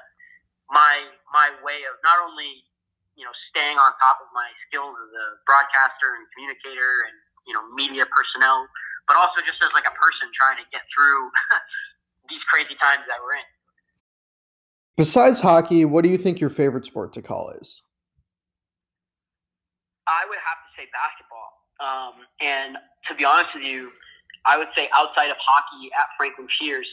my my way of not only you know staying on top of my skills as a broadcaster and communicator and you know media personnel, but also just as like a person trying to get through these crazy times that we're in. Besides hockey, what do you think your favorite sport to call is? I would have to say basketball. Um, and to be honest with you, I would say outside of hockey at Franklin Pierce,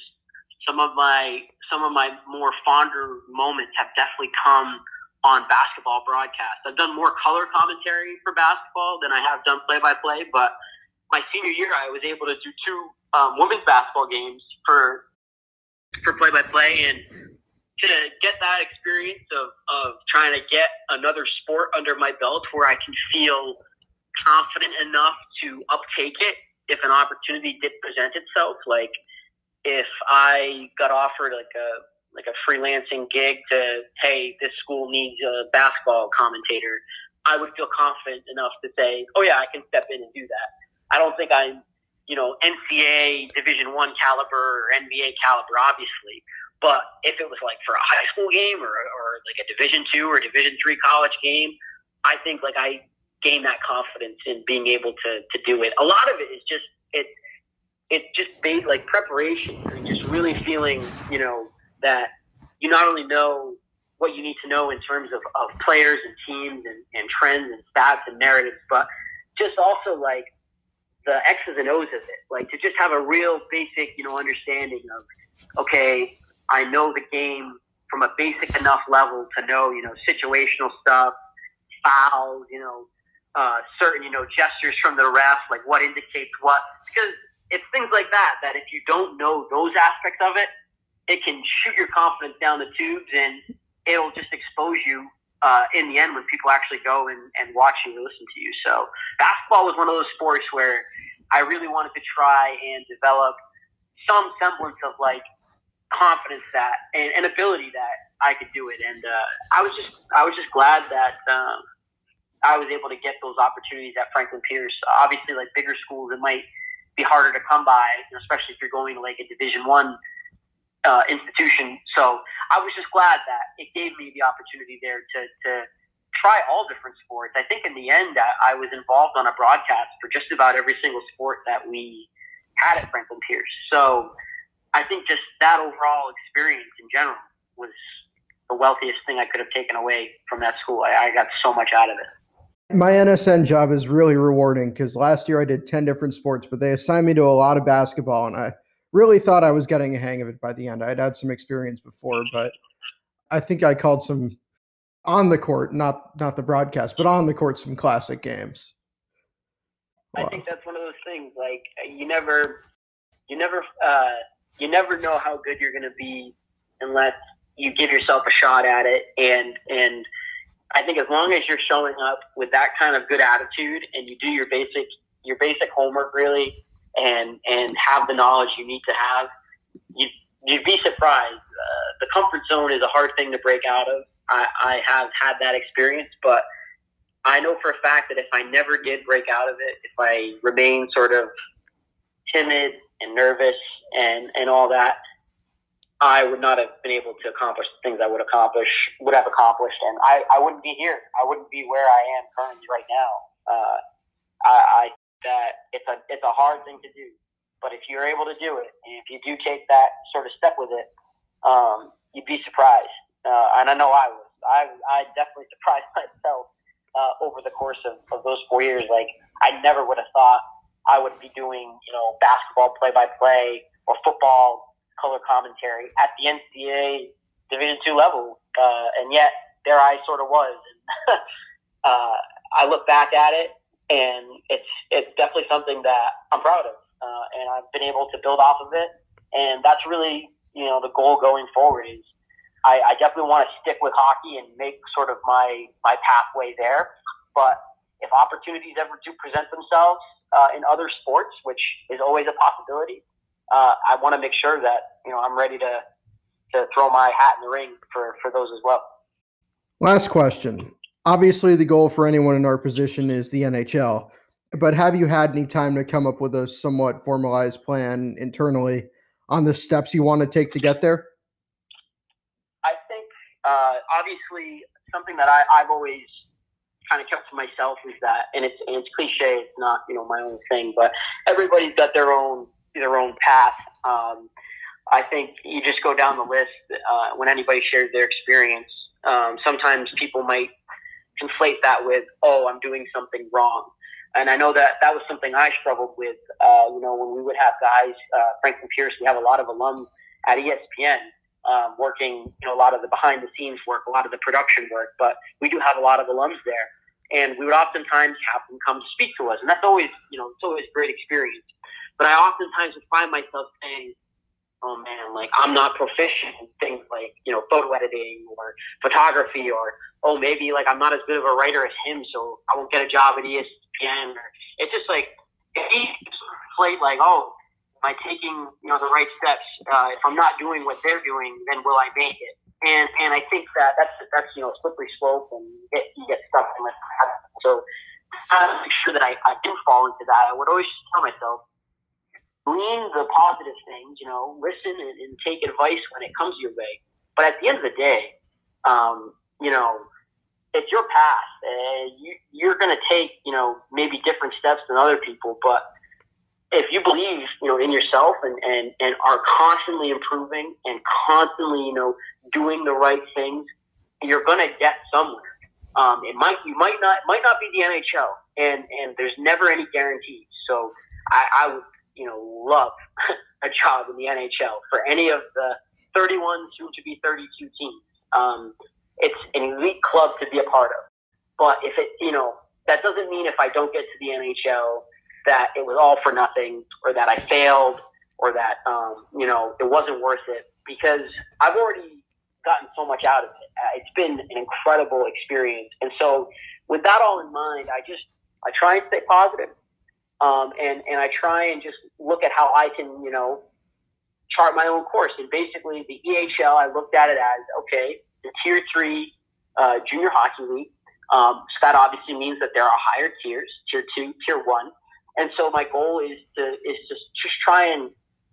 some of my some of my more fonder moments have definitely come on basketball broadcast. I've done more color commentary for basketball than I have done play by play, but my senior year I was able to do two um, women's basketball games for for play by play and to get that experience of, of trying to get another sport under my belt where I can feel confident enough to uptake it if an opportunity did present itself. Like if I got offered like a like a freelancing gig to, hey, this school needs a basketball commentator, I would feel confident enough to say, oh yeah, I can step in and do that. I don't think I'm, you know, NCAA Division One caliber or NBA caliber, obviously. But if it was like for a high school game or, or like a Division Two or Division Three college game, I think like I gain that confidence in being able to to do it. A lot of it is just it it's just made like preparation and just really feeling, you know, that you not only know what you need to know in terms of, of players and teams and, and trends and stats and narratives, but just also like the X's and O's of it, like to just have a real basic, you know, understanding of, okay, I know the game from a basic enough level to know, you know, situational stuff, fouls, you know, uh, certain, you know, gestures from the ref, like what indicates what, because it's things like that, that if you don't know those aspects of it, it can shoot your confidence down the tubes and it'll just expose you uh, in the end when people actually go and, and watch you and listen to you. So basketball was one of those sports where I really wanted to try and develop some semblance of like confidence that and, and ability that I could do it. And uh, I was just I was just glad that um, I was able to get those opportunities at Franklin Pierce. Obviously, like bigger schools, it might be harder to come by, especially if you're going to like a Division One uh, institution. So I was just glad that it gave me the opportunity there to, to try all different sports. I think in the end, I, I was involved on a broadcast for just about every single sport that we had at Franklin Pierce. So I think just that overall experience in general was the wealthiest thing I could have taken away from that school. I, I got so much out of it. My NSN job is really rewarding because last year I did 10 different sports, but they assigned me to a lot of basketball and I really thought I was getting a hang of it by the end. I'd had some experience before, but I think I called some on the court, not not the broadcast, but on the court, some classic games. I think that's one of those things. Like you never, you never, uh, you never know how good you're going to be unless you give yourself a shot at it. And and I think as long as you're showing up with that kind of good attitude and you do your basic your basic homework really and and have the knowledge you need to have, you you'd be surprised. Uh, the comfort zone is a hard thing to break out of. I, I have had that experience, but I know for a fact that if I never did break out of it, if I remained sort of timid and nervous and and all that, I would not have been able to accomplish the things I would accomplish would have accomplished, and I, I wouldn't be here. I wouldn't be where I am currently right now. Uh, I, I that it's a it's a hard thing to do. But if you're able to do it, if you do take that sort of step with it, um, you'd be surprised. Uh, and I know I was. I I definitely surprised myself uh, over the course of, of those four years. Like I never would have thought I would be doing you know basketball play by play or football color commentary at the NCAA Division two level, uh, and yet there I sort of was. And, uh, I look back at it, and it's it's definitely something that I'm proud of, uh, and I've been able to build off of it, and that's really you know the goal going forward is I, I definitely want to stick with hockey and make sort of my my pathway there, but if opportunities ever do present themselves uh, in other sports, which is always a possibility, uh, I want to make sure that you know I'm ready to to throw my hat in the ring for for those as well. Last question. Obviously, the goal for anyone in our position is the NHL, but have you had any time to come up with a somewhat formalized plan internally on the steps you want to take to get there? I think uh, obviously something that I, I've always kind of kept to myself is that, and it's and it's cliche. It's not you know my own thing, but everybody's got their own their own path. Um, I think you just go down the list uh, when anybody shares their experience. Um, sometimes people might conflate that with, "Oh, I'm doing something wrong," and I know that that was something I struggled with. Uh, you know, when we would have guys, uh, Franklin Pierce, we have a lot of alums at ESPN um, working, you know, a lot of the behind the scenes work, a lot of the production work, but we do have a lot of alums there. And we would oftentimes have them come to speak to us. And that's always, you know, it's always a great experience. But I oftentimes would find myself saying, oh man, like I'm not proficient in things like, you know, photo editing or photography or, oh, maybe like I'm not as good of a writer as him, so I won't get a job at ESPN. Or, it's just like, he played like, oh, am I taking, you know, the right steps? Uh, if I'm not doing what they're doing, then will I make it? And, and I think that that's, that's, you know, a slippery slope and you get, you get stuck in that. So, to make sure that I, I didn't fall into that, I would always tell myself, glean the positive things, you know, listen and, and, take advice when it comes your way. But at the end of the day, um, you know, it's your path. Uh, you, you're going to take, you know, maybe different steps than other people, but if you believe, you know, in yourself and, and, and are constantly improving and constantly, you know, doing the right things, you're going to get somewhere. Um, it might, you might not, might not be the NHL and, and there's never any guarantees. So I, I would you know, love a job in the NHL for any of the 31, soon to be 32 teams. Um, it's an elite club to be a part of. But if it, you know, that doesn't mean if I don't get to the NHL that it was all for nothing or that I failed or that, um, you know, it wasn't worth it because I've already gotten so much out of it. Uh, it's been an incredible experience. And so with that all in mind, I just, I try and stay positive. Um, and, and I try and just look at how I can, you know, chart my own course. And basically, the EHL, I looked at it as okay, the tier three uh, junior hockey league. Um, so that obviously means that there are higher tiers, tier two, tier one. And so my goal is to is to just try and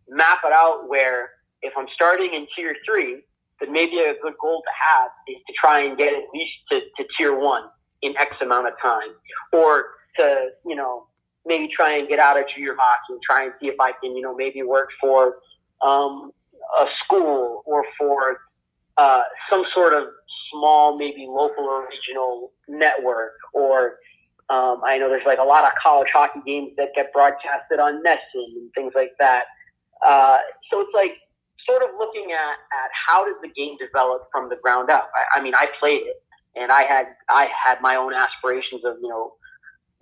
map it out where if I'm starting in tier three, then maybe a good goal to have is to try and get at least to, to tier one in X amount of time, or to you know maybe try and get out of junior hockey and try and see if I can, you know, maybe work for um, a school or for uh, some sort of small, maybe local or regional network. Or um, I know there's like a lot of college hockey games that get broadcasted on NESN and things like that. Uh, so it's like sort of looking at, at how does the game develop from the ground up. I, I mean, I played it and I had I had my own aspirations of you know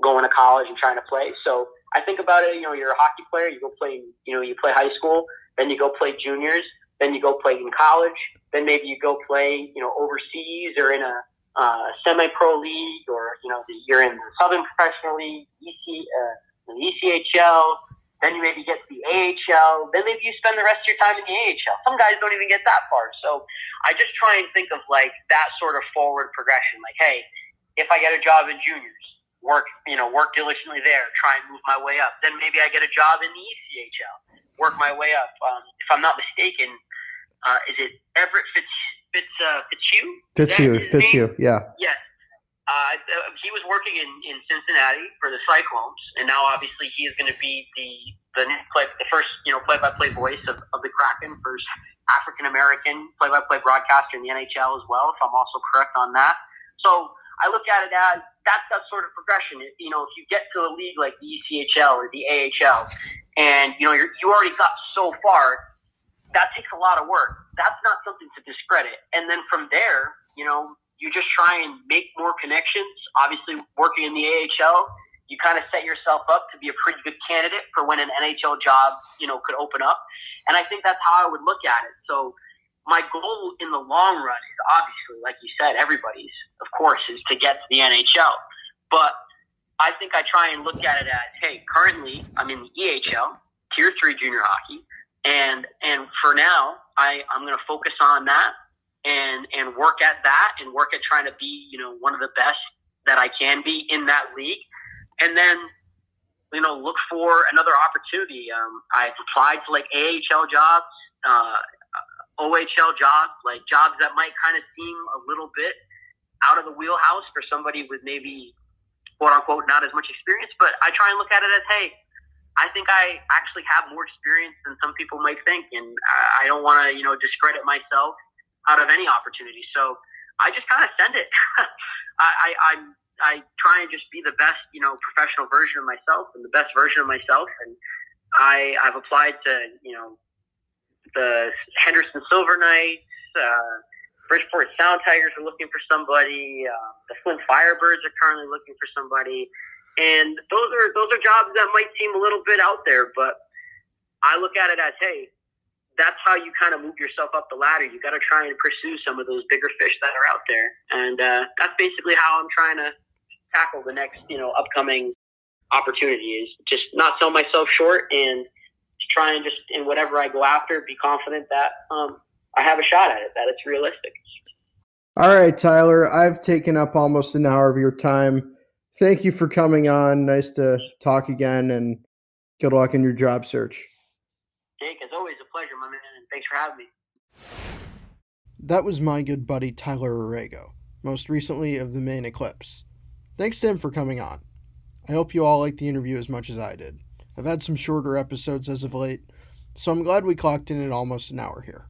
going to college and trying to play. So I think about it, you know, you're a hockey player, you go play, you know, you play high school, then you go play juniors, then you go play in college, then maybe you go play, you know, overseas or in a uh, semi-pro league, or you know, you're in the Southern Professional League, EC, uh, the ECHL. Then you maybe get to the AHL. Then maybe you spend the rest of your time in the AHL. Some guys don't even get that far. So I just try and think of like that sort of forward progression. Like, hey, if I get a job in juniors, work, you know, work diligently there, try and move my way up. Then maybe I get a job in the ECHL, work my way up. Um, if I'm not mistaken, uh, is it Everett Fitz, Fitz, uh, Fitzhugh? Fitzhugh, Fitzhugh, yeah. Yes. Uh, uh, he was working in, in Cincinnati for the Cyclones, and now obviously he is going to be the the play, the first you know play by play voice of, of the Kraken, first African American play by play broadcaster in the NHL as well. If I'm also correct on that, so I look at it as that's that sort of progression. You know, if you get to a league like the ECHL or the AHL, and you know you're, you already got so far, that takes a lot of work. That's not something to discredit. And then from there, you know, you just try and make more connections. Obviously, working in the AHL, you kind of set yourself up to be a pretty good candidate for when an NHL job, you know, could open up. And I think that's how I would look at it. So my goal in the long run is obviously, like you said, everybody's, of course, is to get to the NHL. But I think I try and look at it as, hey, currently I'm in the EHL, Tier Three junior hockey, and and for now, I I'm going to focus on that and and work at that and work at trying to be you know one of the best that I can be in that league, and then you know look for another opportunity. Um, I've applied to like AHL jobs, uh, OHL jobs, like jobs that might kind of seem a little bit out of the wheelhouse for somebody with maybe quote unquote not as much experience. But I try and look at it as hey. I think I actually have more experience than some people might think, and I don't want to, you know, discredit myself out of any opportunity. So I just kind of send it. I, I, I, I try and just be the best, you know, professional version of myself and the best version of myself. And I, I've applied to, you know, the Henderson Silver Knights, uh, Bridgeport Sound Tigers are looking for somebody. Uh, the Flint Firebirds are currently looking for somebody, and those are those are jobs that might seem a little bit out there, but I look at it as, hey, that's how you kind of move yourself up the ladder. You got to try and pursue some of those bigger fish that are out there, and uh, that's basically how I'm trying to tackle the next, you know, upcoming opportunity. Is just not sell myself short and try and just in whatever I go after, be confident that um, I have a shot at it, that it's realistic. All right, Tyler, I've taken up almost an hour of your time. Thank you for coming on. Nice to talk again, and good luck in your job search. Jake, as always, a pleasure, my man, and thanks for having me. That was my good buddy Tyler Aragao, most recently of the Maine Eclipse. Thanks to him for coming on. I hope you all liked the interview as much as I did. I've had some shorter episodes as of late, so I'm glad we clocked in at almost an hour here.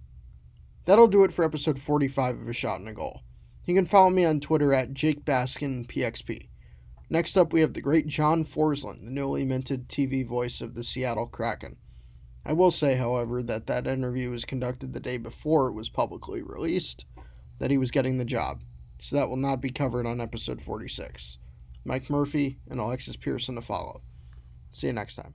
That'll do it for episode 45 of A Shot and a Goal. You can follow me on Twitter at Jake Baskin PXP. Next up, we have the great John Forslund, the newly minted TV voice of the Seattle Kraken. I will say, however, that that interview was conducted the day before it was publicly released that he was getting the job, so that will not be covered on episode 46. Mike Murphy and Alexis Pearson to follow. See you next time.